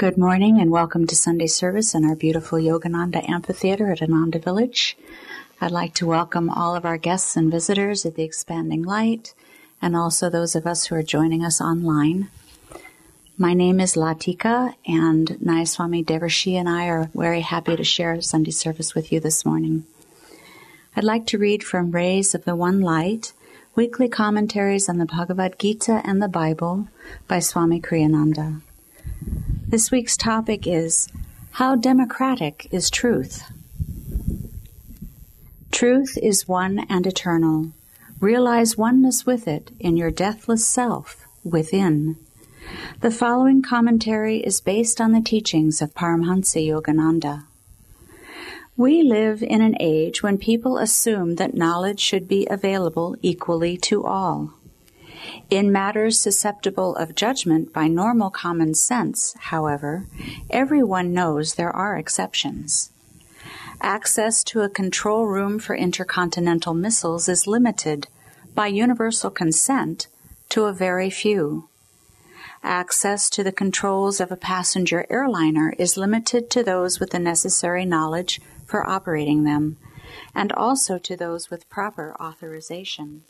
Good morning and welcome to Sunday service in our beautiful Yogananda Amphitheater at Ananda Village. I'd like to welcome all of our guests and visitors at the Expanding Light and also those of us who are joining us online. My name is Latika and Nayaswami Devarshi and I are very happy to share Sunday service with you this morning. I'd like to read from Rays of the One Light, weekly commentaries on the Bhagavad Gita and the Bible by Swami Kriyananda. This week's topic is How Democratic is Truth? Truth is one and eternal. Realize oneness with it in your deathless self within. The following commentary is based on the teachings of Paramhansa Yogananda. We live in an age when people assume that knowledge should be available equally to all. In matters susceptible of judgment by normal common sense, however, everyone knows there are exceptions. Access to a control room for intercontinental missiles is limited by universal consent to a very few. Access to the controls of a passenger airliner is limited to those with the necessary knowledge for operating them, and also to those with proper authorization.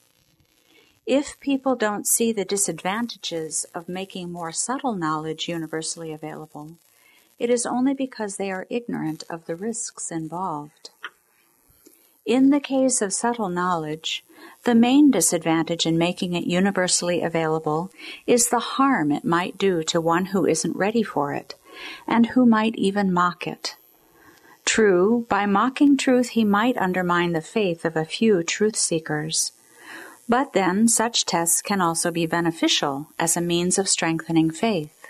If people don't see the disadvantages of making more subtle knowledge universally available, it is only because they are ignorant of the risks involved. In the case of subtle knowledge, the main disadvantage in making it universally available is the harm it might do to one who isn't ready for it, and who might even mock it. True, by mocking truth, he might undermine the faith of a few truth seekers. But then, such tests can also be beneficial as a means of strengthening faith.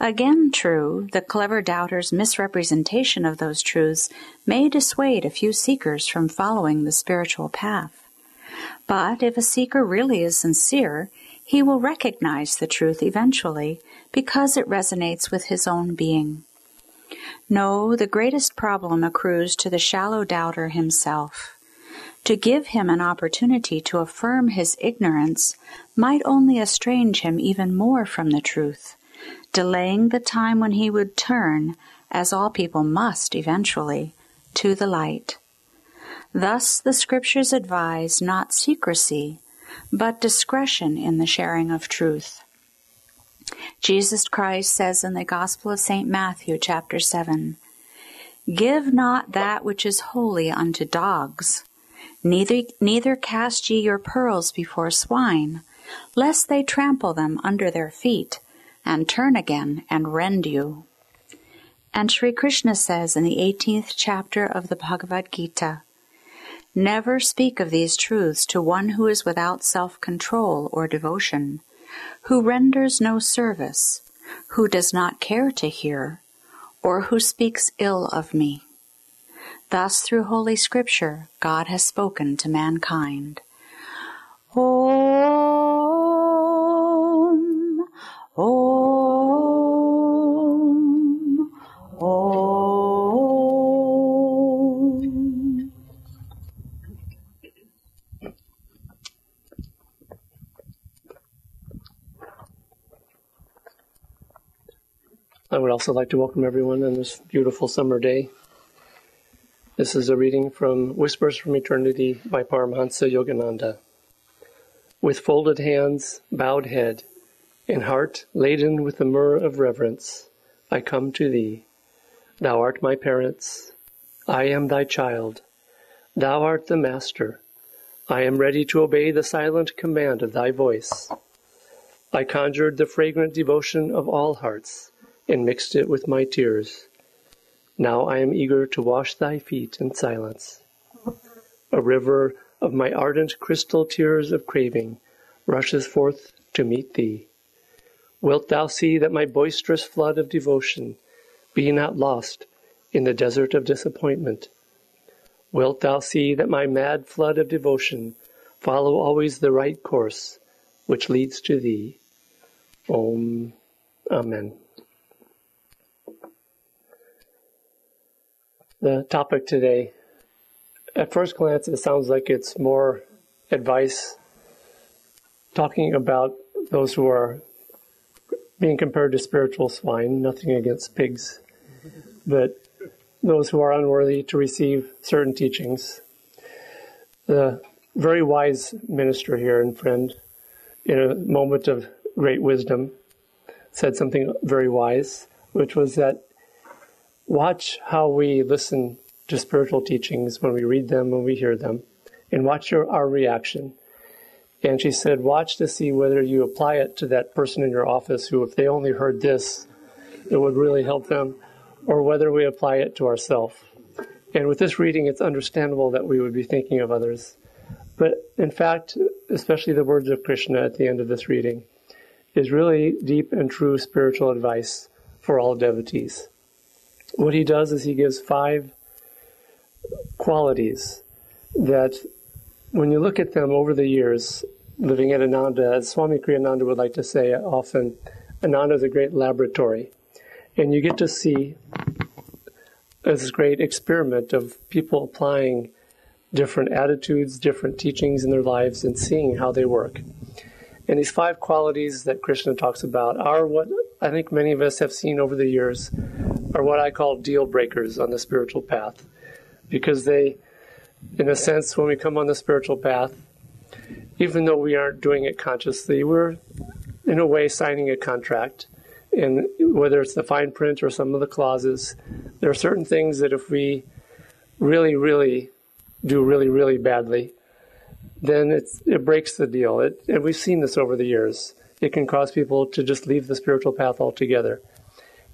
Again, true, the clever doubter's misrepresentation of those truths may dissuade a few seekers from following the spiritual path. But if a seeker really is sincere, he will recognize the truth eventually because it resonates with his own being. No, the greatest problem accrues to the shallow doubter himself. To give him an opportunity to affirm his ignorance might only estrange him even more from the truth, delaying the time when he would turn, as all people must eventually, to the light. Thus the scriptures advise not secrecy, but discretion in the sharing of truth. Jesus Christ says in the Gospel of St. Matthew, chapter 7, Give not that which is holy unto dogs, Neither, neither cast ye your pearls before swine, lest they trample them under their feet, and turn again and rend you. And Sri Krishna says in the 18th chapter of the Bhagavad Gita, Never speak of these truths to one who is without self control or devotion, who renders no service, who does not care to hear, or who speaks ill of me. Thus, through Holy Scripture, God has spoken to mankind. Om, Om, Om. I would also like to welcome everyone on this beautiful summer day. This is a reading from Whispers from Eternity by Paramahansa Yogananda. With folded hands, bowed head, and heart laden with the myrrh of reverence, I come to thee. Thou art my parents. I am thy child. Thou art the master. I am ready to obey the silent command of thy voice. I conjured the fragrant devotion of all hearts and mixed it with my tears. Now I am eager to wash thy feet in silence. A river of my ardent crystal tears of craving rushes forth to meet thee. Wilt thou see that my boisterous flood of devotion be not lost in the desert of disappointment? Wilt thou see that my mad flood of devotion follow always the right course which leads to thee? Om. Amen. The topic today. At first glance, it sounds like it's more advice talking about those who are being compared to spiritual swine, nothing against pigs, but those who are unworthy to receive certain teachings. The very wise minister here and friend, in a moment of great wisdom, said something very wise, which was that watch how we listen to spiritual teachings when we read them, when we hear them, and watch your, our reaction. And she said, watch to see whether you apply it to that person in your office who, if they only heard this, it would really help them, or whether we apply it to ourselves. And with this reading, it's understandable that we would be thinking of others. But in fact, especially the words of Krishna at the end of this reading, is really deep and true spiritual advice for all devotees. What he does is he gives five qualities that, when you look at them over the years, living at Ananda, as Swami Kriyananda would like to say often, Ananda is a great laboratory. And you get to see this great experiment of people applying different attitudes, different teachings in their lives, and seeing how they work. And these five qualities that Krishna talks about are what I think many of us have seen over the years are what I call deal breakers on the spiritual path. Because they, in a sense, when we come on the spiritual path, even though we aren't doing it consciously, we're in a way signing a contract. And whether it's the fine print or some of the clauses, there are certain things that if we really, really do really, really badly, then it breaks the deal. It, and we've seen this over the years. It can cause people to just leave the spiritual path altogether.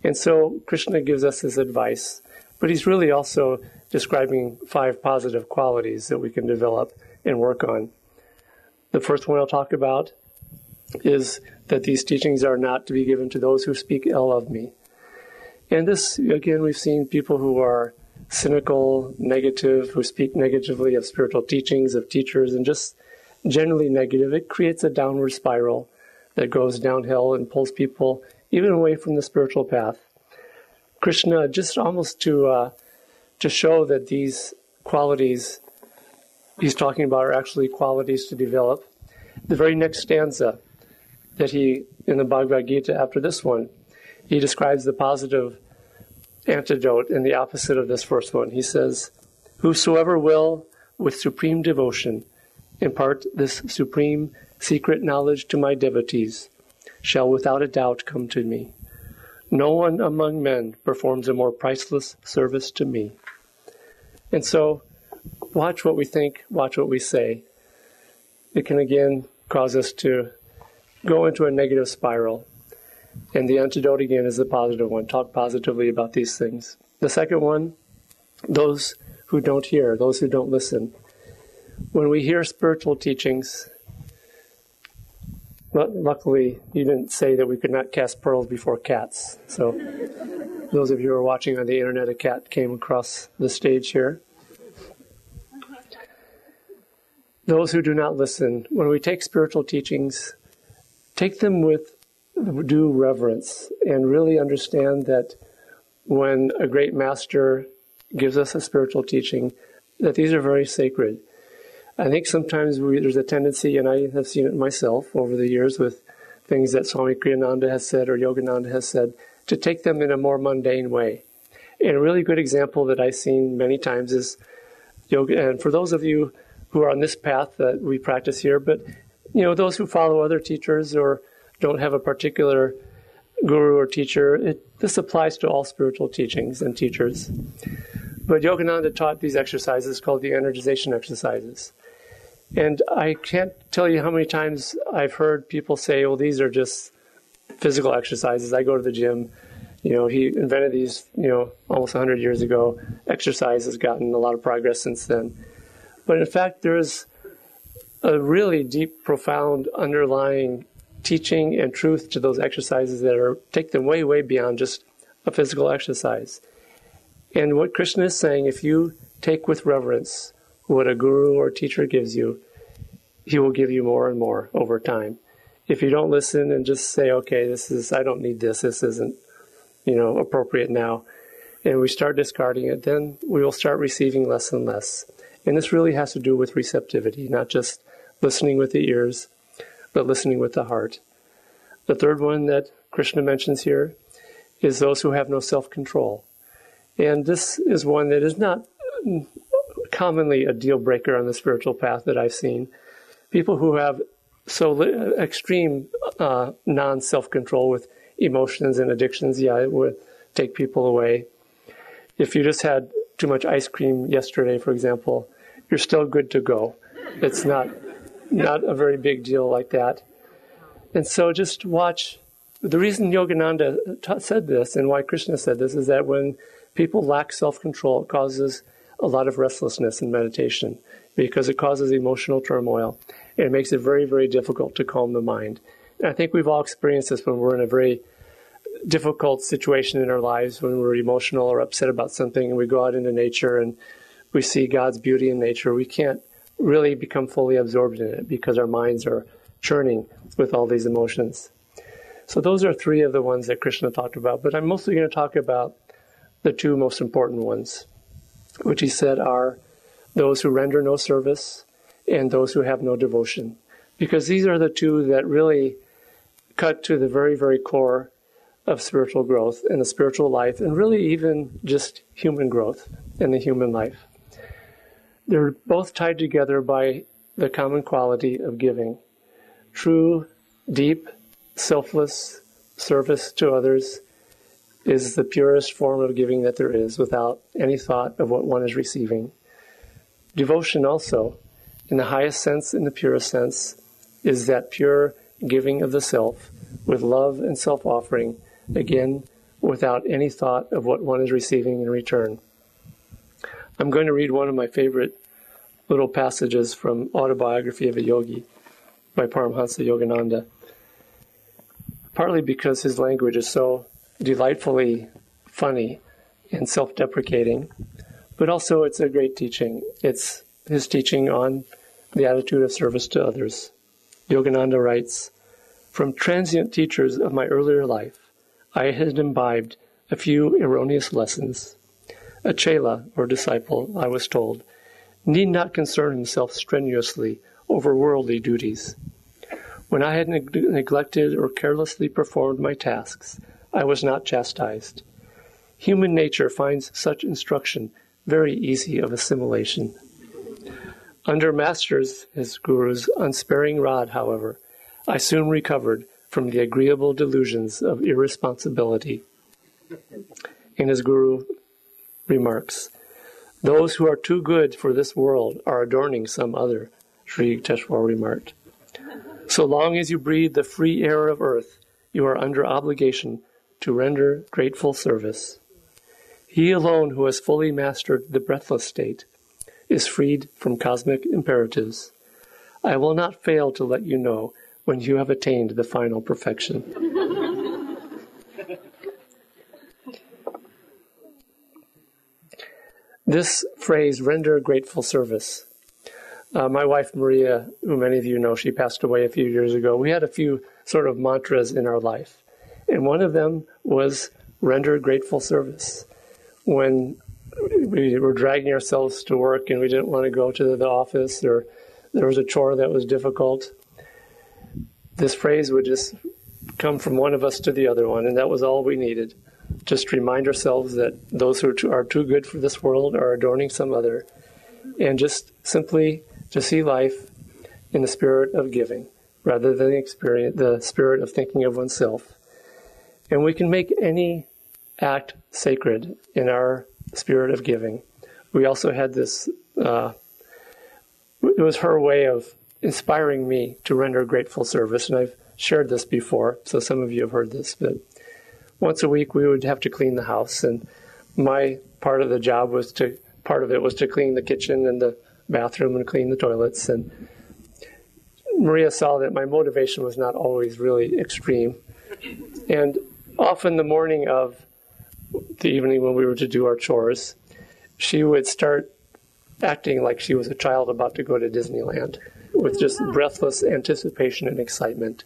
And so Krishna gives us his advice, but he's really also describing five positive qualities that we can develop and work on. The first one I'll talk about is that these teachings are not to be given to those who speak ill of me. And this, again, we've seen people who are cynical, negative, who speak negatively of spiritual teachings, of teachers, and just generally negative. It creates a downward spiral that goes downhill and pulls people even away from the spiritual path. Krishna, just almost to uh, to show that these qualities he's talking about are actually qualities to develop. The very next stanza that he in the Bhagavad Gita after this one, he describes the positive antidote and the opposite of this first one. He says, Whosoever will, with supreme devotion, impart this supreme secret knowledge to my devotees, shall without a doubt come to me. No one among men performs a more priceless service to me. And so, watch what we think, watch what we say. It can again cause us to go into a negative spiral and the antidote again is the positive one. Talk positively about these things. The second one, those who don't hear, those who don't listen. When we hear spiritual teachings, luckily you didn't say that we could not cast pearls before cats. So, those of you who are watching on the internet, a cat came across the stage here. Those who do not listen, when we take spiritual teachings, take them with due reverence and really understand that when a great master gives us a spiritual teaching, that these are very sacred. I think sometimes we, there's a tendency, and I have seen it myself over the years with things that Swami Kriyananda has said or Yogananda has said, to take them in a more mundane way. And a really good example that I've seen many times is yoga. And for those of you who are on this path that we practice here, but you know those who follow other teachers or don't have a particular guru or teacher. It, this applies to all spiritual teachings and teachers. But Yogananda taught these exercises called the energization exercises. And I can't tell you how many times I've heard people say, well, these are just physical exercises. I go to the gym. You know, he invented these, you know, almost 100 years ago. Exercise has gotten a lot of progress since then. But in fact, there is a really deep, profound underlying teaching and truth to those exercises that are take them way, way beyond just a physical exercise. And what Krishna is saying, if you take with reverence what a guru or teacher gives you, he will give you more and more over time. If you don't listen and just say, okay, this is, I don't need this, this isn't, you know, appropriate now, and we start discarding it, then we will start receiving less and less. And this really has to do with receptivity, not just listening with the ears, but listening with the heart. The third one that Krishna mentions here is those who have no self control. And this is one that is not commonly a deal breaker on the spiritual path that I've seen. People who have so li- extreme uh, non self control with emotions and addictions, yeah, it would take people away. If you just had too much ice cream yesterday, for example, you're still good to go. It's not not a very big deal like that. And so just watch. The reason Yogananda said this and why Krishna said this is that when people lack self control, it causes a lot of restlessness in meditation because it causes emotional turmoil and it makes it very, very difficult to calm the mind. And I think we've all experienced this when we're in a very difficult situation in our lives, when we're emotional or upset about something, and we go out into nature and we see God's beauty in nature. We can't really become fully absorbed in it because our minds are churning with all these emotions. So, those are three of the ones that Krishna talked about, but I'm mostly going to talk about the two most important ones which he said are those who render no service and those who have no devotion. Because these are the two that really cut to the very, very core of spiritual growth and the spiritual life, and really even just human growth and the human life. They're both tied together by the common quality of giving. True, deep, selfless service to others is the purest form of giving that there is without any thought of what one is receiving. Devotion also, in the highest sense, in the purest sense, is that pure giving of the self with love and self offering, again, without any thought of what one is receiving in return. I'm going to read one of my favorite little passages from Autobiography of a Yogi by Paramhansa Yogananda, partly because his language is so delightfully funny and self deprecating, but also it's a great teaching. It's his teaching on the attitude of service to others. Yogananda writes From transient teachers of my earlier life, I had imbibed a few erroneous lessons. A chela, or disciple, I was told, need not concern himself strenuously over worldly duties. When I had neg- neglected or carelessly performed my tasks, I was not chastised. Human nature finds such instruction very easy of assimilation. Under masters, his guru's unsparing rod, however, I soon recovered from the agreeable delusions of irresponsibility. And his guru remarks, Those who are too good for this world are adorning some other, Sri Yukteswar remarked. So long as you breathe the free air of earth, you are under obligation to render grateful service. He alone who has fully mastered the breathless state is freed from cosmic imperatives. I will not fail to let you know when you have attained the final perfection. this phrase, render grateful service. Uh, my wife Maria, who many of you know, she passed away a few years ago. We had a few sort of mantras in our life. And one of them was render grateful service. When we were dragging ourselves to work and we didn't want to go to the office or there was a chore that was difficult, this phrase would just come from one of us to the other one, and that was all we needed. Just remind ourselves that those who are too good for this world are adorning some other, and just simply to see life in the spirit of giving rather than the, the spirit of thinking of oneself. And we can make any act sacred in our spirit of giving. We also had this, uh, it was her way of inspiring me to render grateful service. And I've shared this before, so some of you have heard this. But once a week, we would have to clean the house. And my part of the job was to, part of it was to clean the kitchen and the bathroom and clean the toilets. And Maria saw that my motivation was not always really extreme. And often the morning of the evening when we were to do our chores, she would start acting like she was a child about to go to Disneyland with just oh, breathless anticipation and excitement.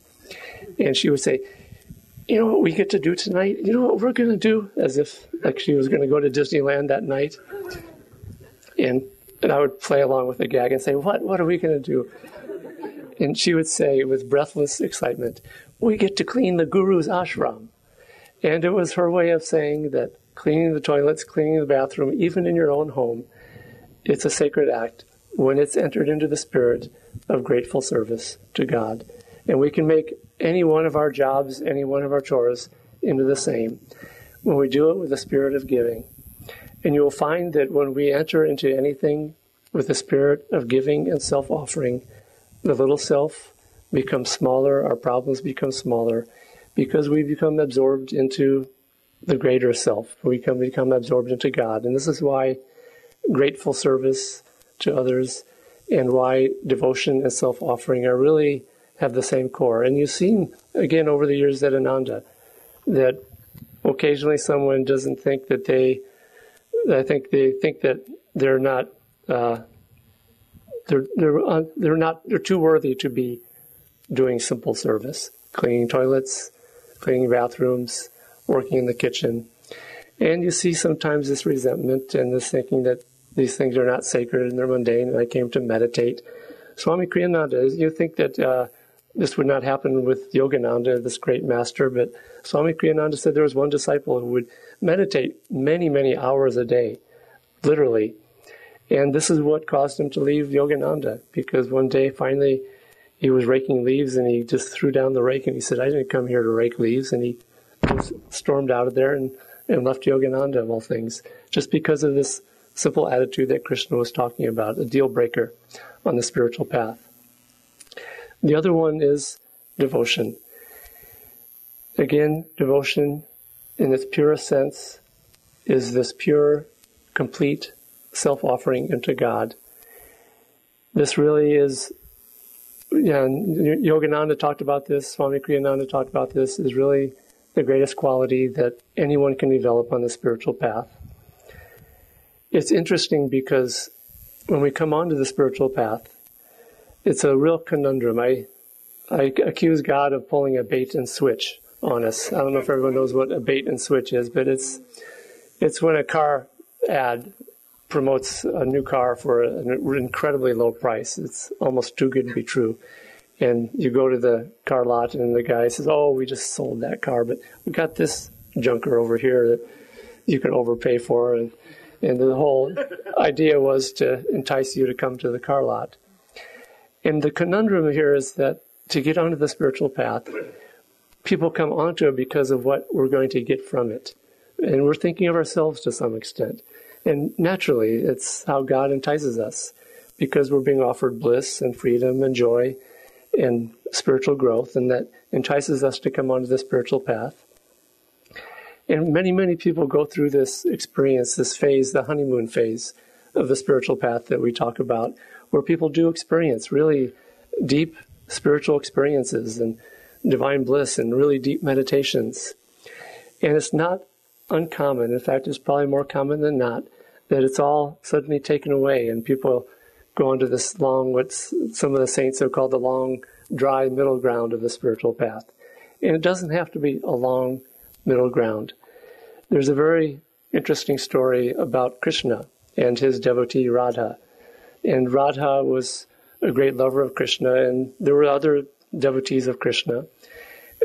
And she would say, You know what we get to do tonight? You know what we're going to do? As if like she was going to go to Disneyland that night. And, and I would play along with the gag and say, What? What are we going to do? And she would say with breathless excitement, we get to clean the guru's ashram. And it was her way of saying that cleaning the toilets, cleaning the bathroom, even in your own home, it's a sacred act when it's entered into the spirit of grateful service to God. And we can make any one of our jobs, any one of our chores into the same when we do it with the spirit of giving. And you will find that when we enter into anything with the spirit of giving and self offering, the little self becomes smaller, our problems become smaller, because we become absorbed into the greater self. We become, become absorbed into God. And this is why grateful service to others and why devotion and self offering are really have the same core. And you've seen again over the years at Ananda that occasionally someone doesn't think that they, I think they think that they're not, uh, they're they're uh, they're not they're too worthy to be doing simple service, cleaning toilets, cleaning bathrooms, working in the kitchen. And you see sometimes this resentment and this thinking that these things are not sacred and they're mundane, and I came to meditate. Swami Kriyananda, you think that uh, this would not happen with Yogananda, this great master, but Swami Kriyananda said there was one disciple who would meditate many, many hours a day, literally. And this is what caused him to leave Yogananda, because one day finally he was raking leaves and he just threw down the rake and he said, I didn't come here to rake leaves. And he just stormed out of there and, and left Yogananda, of all things, just because of this simple attitude that Krishna was talking about, a deal breaker on the spiritual path. The other one is devotion. Again, devotion in its purest sense is this pure, complete self offering into God. This really is, yeah, Yogananda talked about this, Swami Kriyananda talked about this, is really the greatest quality that anyone can develop on the spiritual path. It's interesting because when we come onto the spiritual path, it's a real conundrum. I, I accuse God of pulling a bait and switch on us. I don't know if everyone knows what a bait and switch is, but it's it's when a car ad promotes a new car for an incredibly low price. It's almost too good to be true. And you go to the car lot, and the guy says, "Oh, we just sold that car, but we got this junker over here that you can overpay for." And and the whole idea was to entice you to come to the car lot. And the conundrum here is that to get onto the spiritual path, people come onto it because of what we're going to get from it. And we're thinking of ourselves to some extent. And naturally, it's how God entices us because we're being offered bliss and freedom and joy and spiritual growth, and that entices us to come onto the spiritual path. And many, many people go through this experience, this phase, the honeymoon phase of the spiritual path that we talk about, where people do experience really deep spiritual experiences and divine bliss and really deep meditations. And it's not uncommon, in fact, it's probably more common than not, that it's all suddenly taken away and people go onto this long, what some of the saints have called the long, dry middle ground of the spiritual path. And it doesn't have to be a long middle ground. There's a very interesting story about Krishna and his devotee Radha. And Radha was a great lover of Krishna, and there were other devotees of Krishna.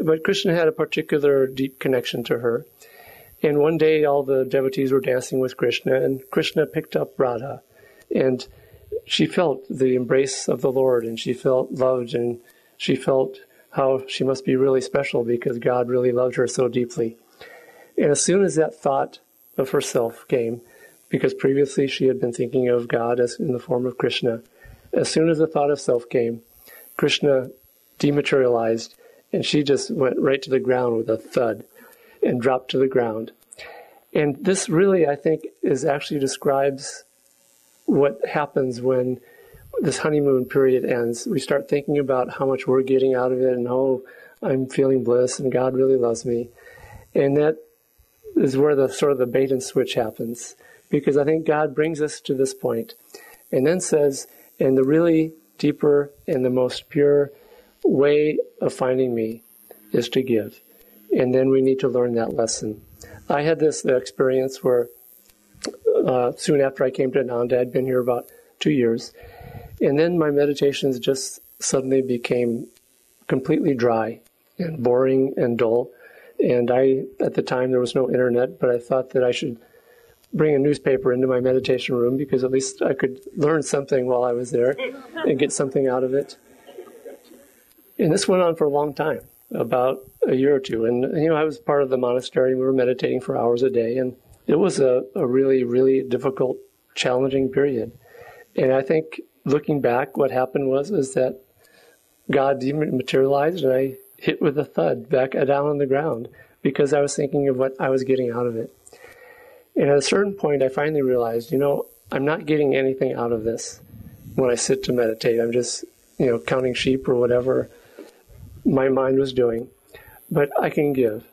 But Krishna had a particular deep connection to her. And one day, all the devotees were dancing with Krishna, and Krishna picked up Radha. And she felt the embrace of the Lord, and she felt loved, and she felt how she must be really special because God really loved her so deeply. And as soon as that thought of herself came, because previously she had been thinking of God as in the form of Krishna. As soon as the thought of self came, Krishna dematerialized and she just went right to the ground with a thud and dropped to the ground. And this really, I think, is actually describes what happens when this honeymoon period ends. We start thinking about how much we're getting out of it and oh, I'm feeling bliss and God really loves me. And that is where the sort of the bait and switch happens because I think God brings us to this point and then says, and the really deeper and the most pure way of finding me is to give. And then we need to learn that lesson. I had this experience where uh, soon after I came to Ananda, I'd been here about two years, and then my meditations just suddenly became completely dry. and boring and dull. And I, at the time, there was no internet, but I thought that I should bring a newspaper into my meditation room because at least I could learn something while I was there and get something out of it. And this went on for a long time, about a year or two. And, you know, I was part of the monastery. We were meditating for hours a day. And it was a, a really, really difficult, challenging period. And I think looking back, what happened was is that God dematerialized and I hit with a thud back uh, down on the ground because I was thinking of what I was getting out of it. And at a certain point, I finally realized, you know, I'm not getting anything out of this when I sit to meditate. I'm just, you know, counting sheep or whatever my mind was doing. But I can give,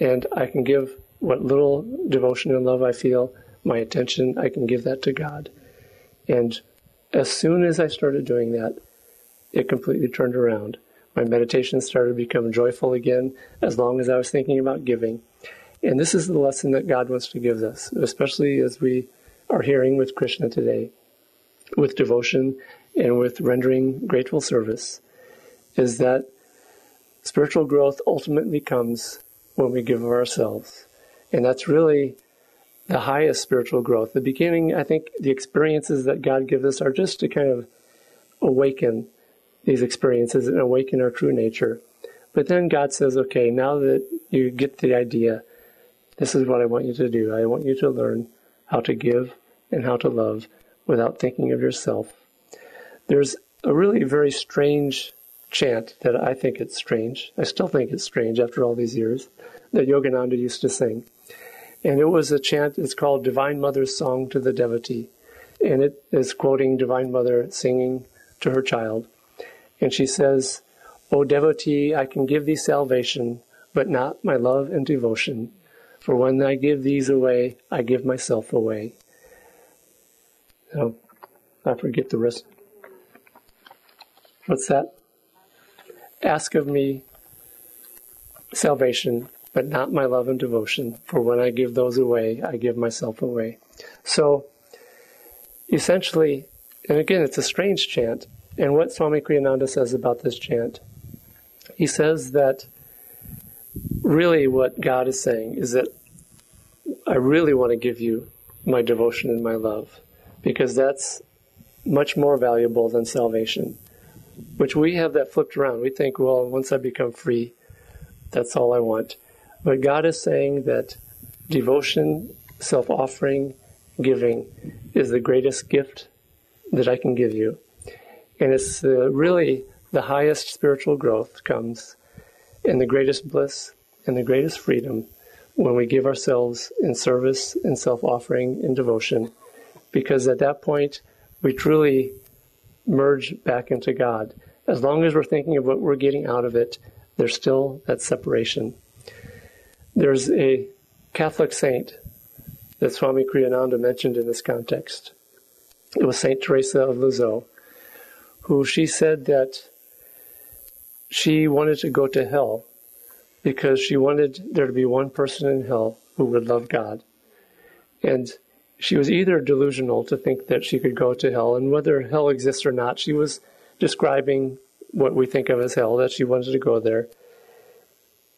and I can give what little devotion and love I feel, my attention, I can give that to God. And as soon as I started doing that, it completely turned around. My meditation started to become joyful again as long as I was thinking about giving. And this is the lesson that God wants to give us, especially as we are hearing with Krishna today, with devotion and with rendering grateful service, is that spiritual growth ultimately comes when we give of ourselves. And that's really the highest spiritual growth. The beginning, I think the experiences that God gives us are just to kind of awaken these experiences and awaken our true nature. But then God says, okay, now that you get the idea, this is what I want you to do. I want you to learn how to give and how to love without thinking of yourself. There's a really very strange chant that I think it's strange. I still think it's strange after all these years that Yogananda used to sing. And it was a chant, it's called Divine Mother's Song to the Devotee. And it is quoting Divine Mother singing to her child. And she says, O devotee, I can give thee salvation, but not my love and devotion. For when I give these away, I give myself away. Now, I forget the rest. What's that? Ask of me salvation, but not my love and devotion. For when I give those away, I give myself away. So, essentially, and again, it's a strange chant, and what Swami Kriyananda says about this chant, he says that really what God is saying is that I really want to give you my devotion and my love because that's much more valuable than salvation. Which we have that flipped around. We think, well, once I become free, that's all I want. But God is saying that devotion, self offering, giving is the greatest gift that I can give you. And it's uh, really the highest spiritual growth comes in the greatest bliss and the greatest freedom when we give ourselves in service and self offering and devotion. Because at that point, we truly merge back into God. As long as we're thinking of what we're getting out of it, there's still that separation. There's a Catholic saint that Swami Kriyananda mentioned in this context. It was Saint Teresa of Lisieux who she said that she wanted to go to hell because she wanted there to be one person in hell who would love God. And she was either delusional to think that she could go to hell, and whether hell exists or not, she was describing what we think of as hell, that she wanted to go there.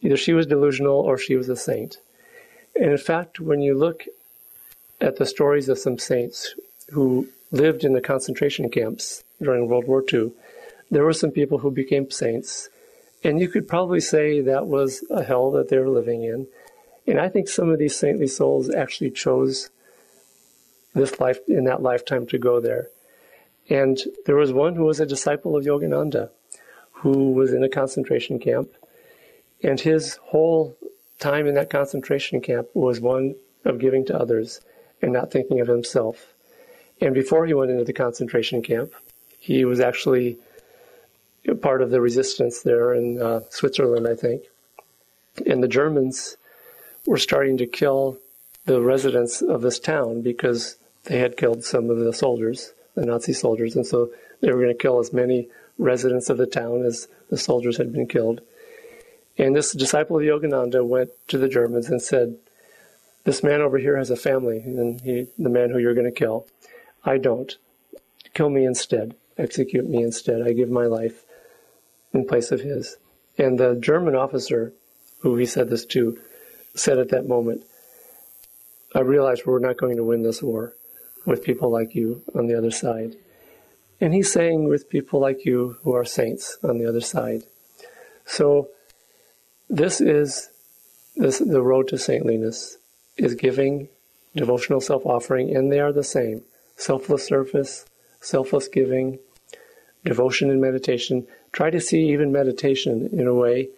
Either she was delusional or she was a saint. And in fact, when you look at the stories of some saints who lived in the concentration camps during World War II, there were some people who became saints. And you could probably say that was a hell that they were living in. And I think some of these saintly souls actually chose this life in that lifetime to go there. And there was one who was a disciple of Yogananda, who was in a concentration camp. And his whole time in that concentration camp was one of giving to others and not thinking of himself. And before he went into the concentration camp, he was actually part of the resistance there in uh, Switzerland, I think. And the Germans were starting to kill the residents of this town because they had killed some of the soldiers, the Nazi soldiers, and so they were going to kill as many residents of the town as the soldiers had been killed. And this disciple of Yogananda went to the Germans and said, This man over here has a family, and he, the man who you're going to kill. I don't. Kill me instead. Execute me instead. I give my life in place of his. And the German officer who he said this to said at that moment, I realize we're not going to win this war with people like you on the other side. And he's saying with people like you who are saints on the other side. So this is this the road to saintliness is giving devotional self-offering and they are the same. Selfless service, selfless giving, devotion and meditation. Try to see even meditation in a way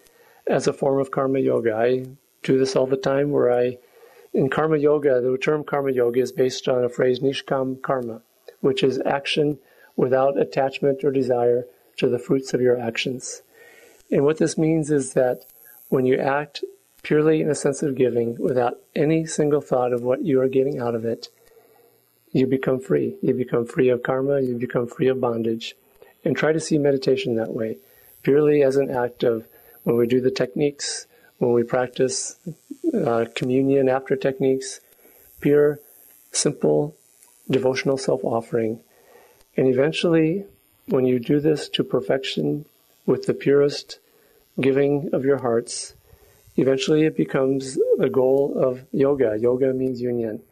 as a form of karma yoga. I do this all the time where I in karma yoga, the term karma yoga is based on a phrase nishkam karma, which is action without attachment or desire to the fruits of your actions. And what this means is that when you act purely in a sense of giving without any single thought of what you are getting out of it, you become free. You become free of karma, you become free of bondage. And try to see meditation that way, purely as an act of when we do the techniques, when we practice uh, communion after techniques, pure, simple, devotional self offering. And eventually, when you do this to perfection with the purest giving of your hearts, eventually it becomes the goal of yoga. Yoga means union.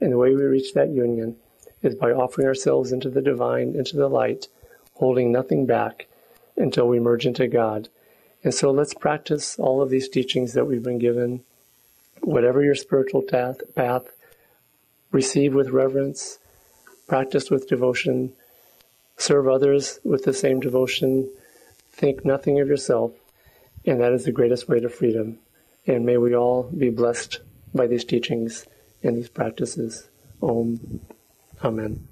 And the way we reach that union is by offering ourselves into the divine, into the light, holding nothing back until we merge into God. And so let's practice all of these teachings that we've been given whatever your spiritual path, path, receive with reverence, practice with devotion, serve others with the same devotion, think nothing of yourself, and that is the greatest way to freedom. And may we all be blessed by these teachings and these practices. Om. Amen.